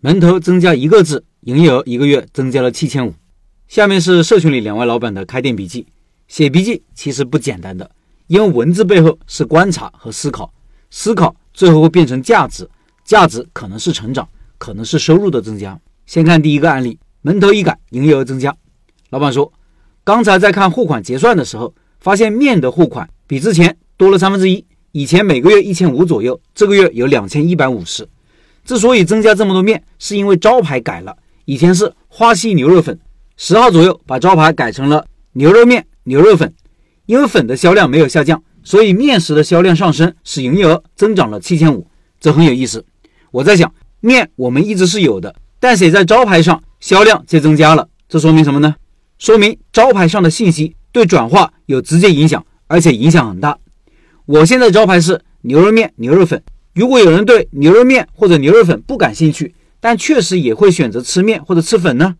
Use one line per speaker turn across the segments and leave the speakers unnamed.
门头增加一个字，营业额一个月增加了七千五。下面是社群里两位老板的开店笔记。写笔记其实不简单的，因为文字背后是观察和思考，思考最后会变成价值，价值可能是成长，可能是收入的增加。先看第一个案例，门头一改，营业额增加。老板说，刚才在看货款结算的时候，发现面的货款比之前多了三分之一。以前每个月一千五左右，这个月有两千一百五十。之所以增加这么多面，是因为招牌改了，以前是花溪牛肉粉，十号左右把招牌改成了牛肉面。牛肉粉，因为粉的销量没有下降，所以面食的销量上升，使营业额增长了七千五，这很有意思。我在想，面我们一直是有的，但写在招牌上，销量却增加了，这说明什么呢？说明招牌上的信息对转化有直接影响，而且影响很大。我现在招牌是牛肉面、牛肉粉，如果有人对牛肉面或者牛肉粉不感兴趣，但确实也会选择吃面或者吃粉呢？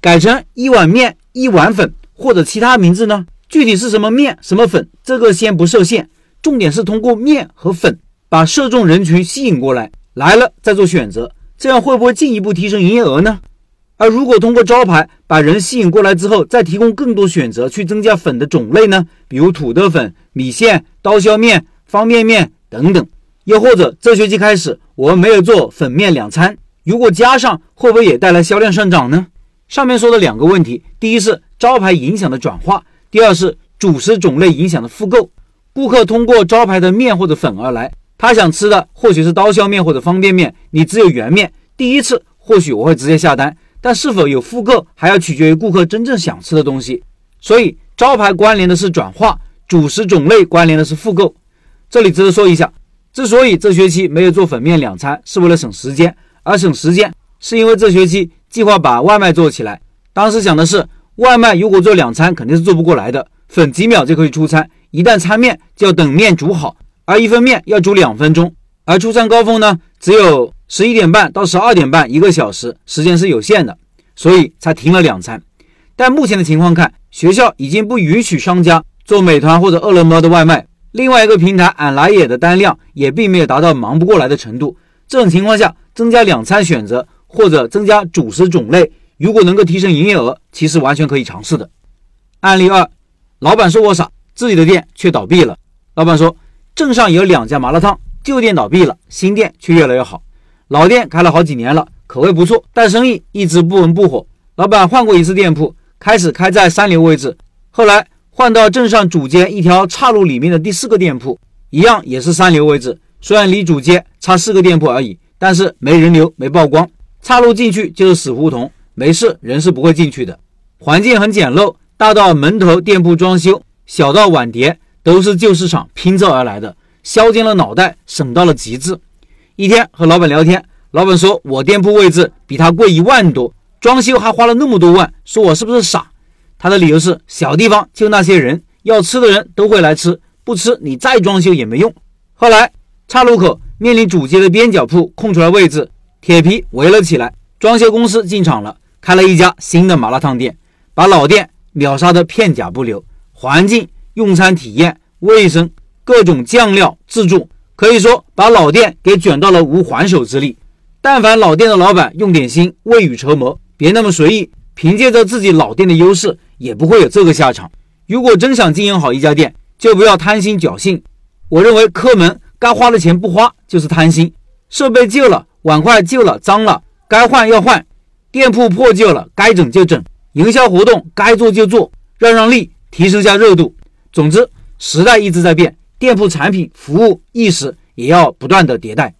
改成一碗面、一碗粉。或者其他名字呢？具体是什么面、什么粉，这个先不设限。重点是通过面和粉把受众人群吸引过来，来了再做选择，这样会不会进一步提升营业额呢？而如果通过招牌把人吸引过来之后，再提供更多选择去增加粉的种类呢？比如土豆粉、米线、刀削面、方便面等等。又或者这学期开始我们没有做粉面两餐，如果加上，会不会也带来销量上涨呢？上面说的两个问题，第一是。招牌影响的转化，第二是主食种类影响的复购。顾客通过招牌的面或者粉而来，他想吃的或许是刀削面或者方便面，你只有原面。第一次或许我会直接下单，但是否有复购还要取决于顾客真正想吃的东西。所以招牌关联的是转化，主食种类关联的是复购。这里值得说一下，之所以这学期没有做粉面两餐，是为了省时间，而省时间是因为这学期计划把外卖做起来，当时想的是。外卖如果做两餐肯定是做不过来的，粉几秒就可以出餐，一旦餐面就要等面煮好，而一份面要煮两分钟，而出餐高峰呢只有十一点半到十二点半，一个小时，时间是有限的，所以才停了两餐。但目前的情况看，学校已经不允许商家做美团或者饿了么的外卖，另外一个平台俺来也的单量也并没有达到忙不过来的程度。这种情况下，增加两餐选择或者增加主食种类。如果能够提升营业额，其实完全可以尝试的。案例二，老板说我傻，自己的店却倒闭了。老板说，镇上有两家麻辣烫，旧店倒闭了，新店却越来越好。老店开了好几年了，口味不错，但生意一直不温不火。老板换过一次店铺，开始开在三流位置，后来换到镇上主街一条岔路里面的第四个店铺，一样也是三流位置。虽然离主街差四个店铺而已，但是没人流，没曝光，岔路进去就是死胡同。没事，人是不会进去的。环境很简陋，大到门头店铺装修，小到碗碟，都是旧市场拼凑而来的，削尖了脑袋，省到了极致。一天和老板聊天，老板说我店铺位置比他贵一万多，装修还花了那么多万，说我是不是傻？他的理由是小地方就那些人，要吃的人都会来吃，不吃你再装修也没用。后来岔路口面临主街的边角铺空出来位置，铁皮围了起来，装修公司进场了。开了一家新的麻辣烫店，把老店秒杀的片甲不留。环境、用餐体验、卫生、各种酱料自助，可以说把老店给卷到了无还手之力。但凡老店的老板用点心、未雨绸缪，别那么随意，凭借着自己老店的优势，也不会有这个下场。如果真想经营好一家店，就不要贪心侥幸。我认为客门该花的钱不花就是贪心。设备旧了，碗筷旧了，脏了，该换要换。店铺破旧了，该整就整；营销活动该做就做，让让利，提升下热度。总之，时代一直在变，店铺产品、服务、意识也要不断的迭代。